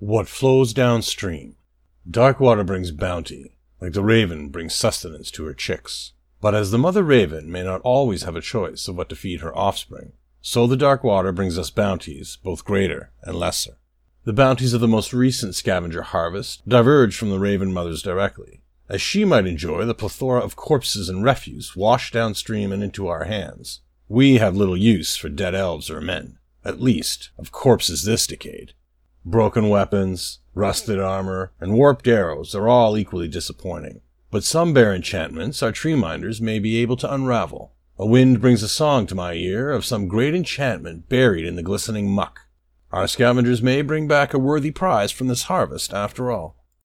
What flows downstream. Dark water brings bounty, like the raven brings sustenance to her chicks. But as the mother raven may not always have a choice of what to feed her offspring, so the dark water brings us bounties, both greater and lesser. The bounties of the most recent scavenger harvest diverge from the raven mothers directly, as she might enjoy the plethora of corpses and refuse washed downstream and into our hands. We have little use for dead elves or men, at least of corpses this decade. Broken weapons, rusted armor, and warped arrows are all equally disappointing. But some bear enchantments our tree minders may be able to unravel. A wind brings a song to my ear of some great enchantment buried in the glistening muck. Our scavengers may bring back a worthy prize from this harvest after all.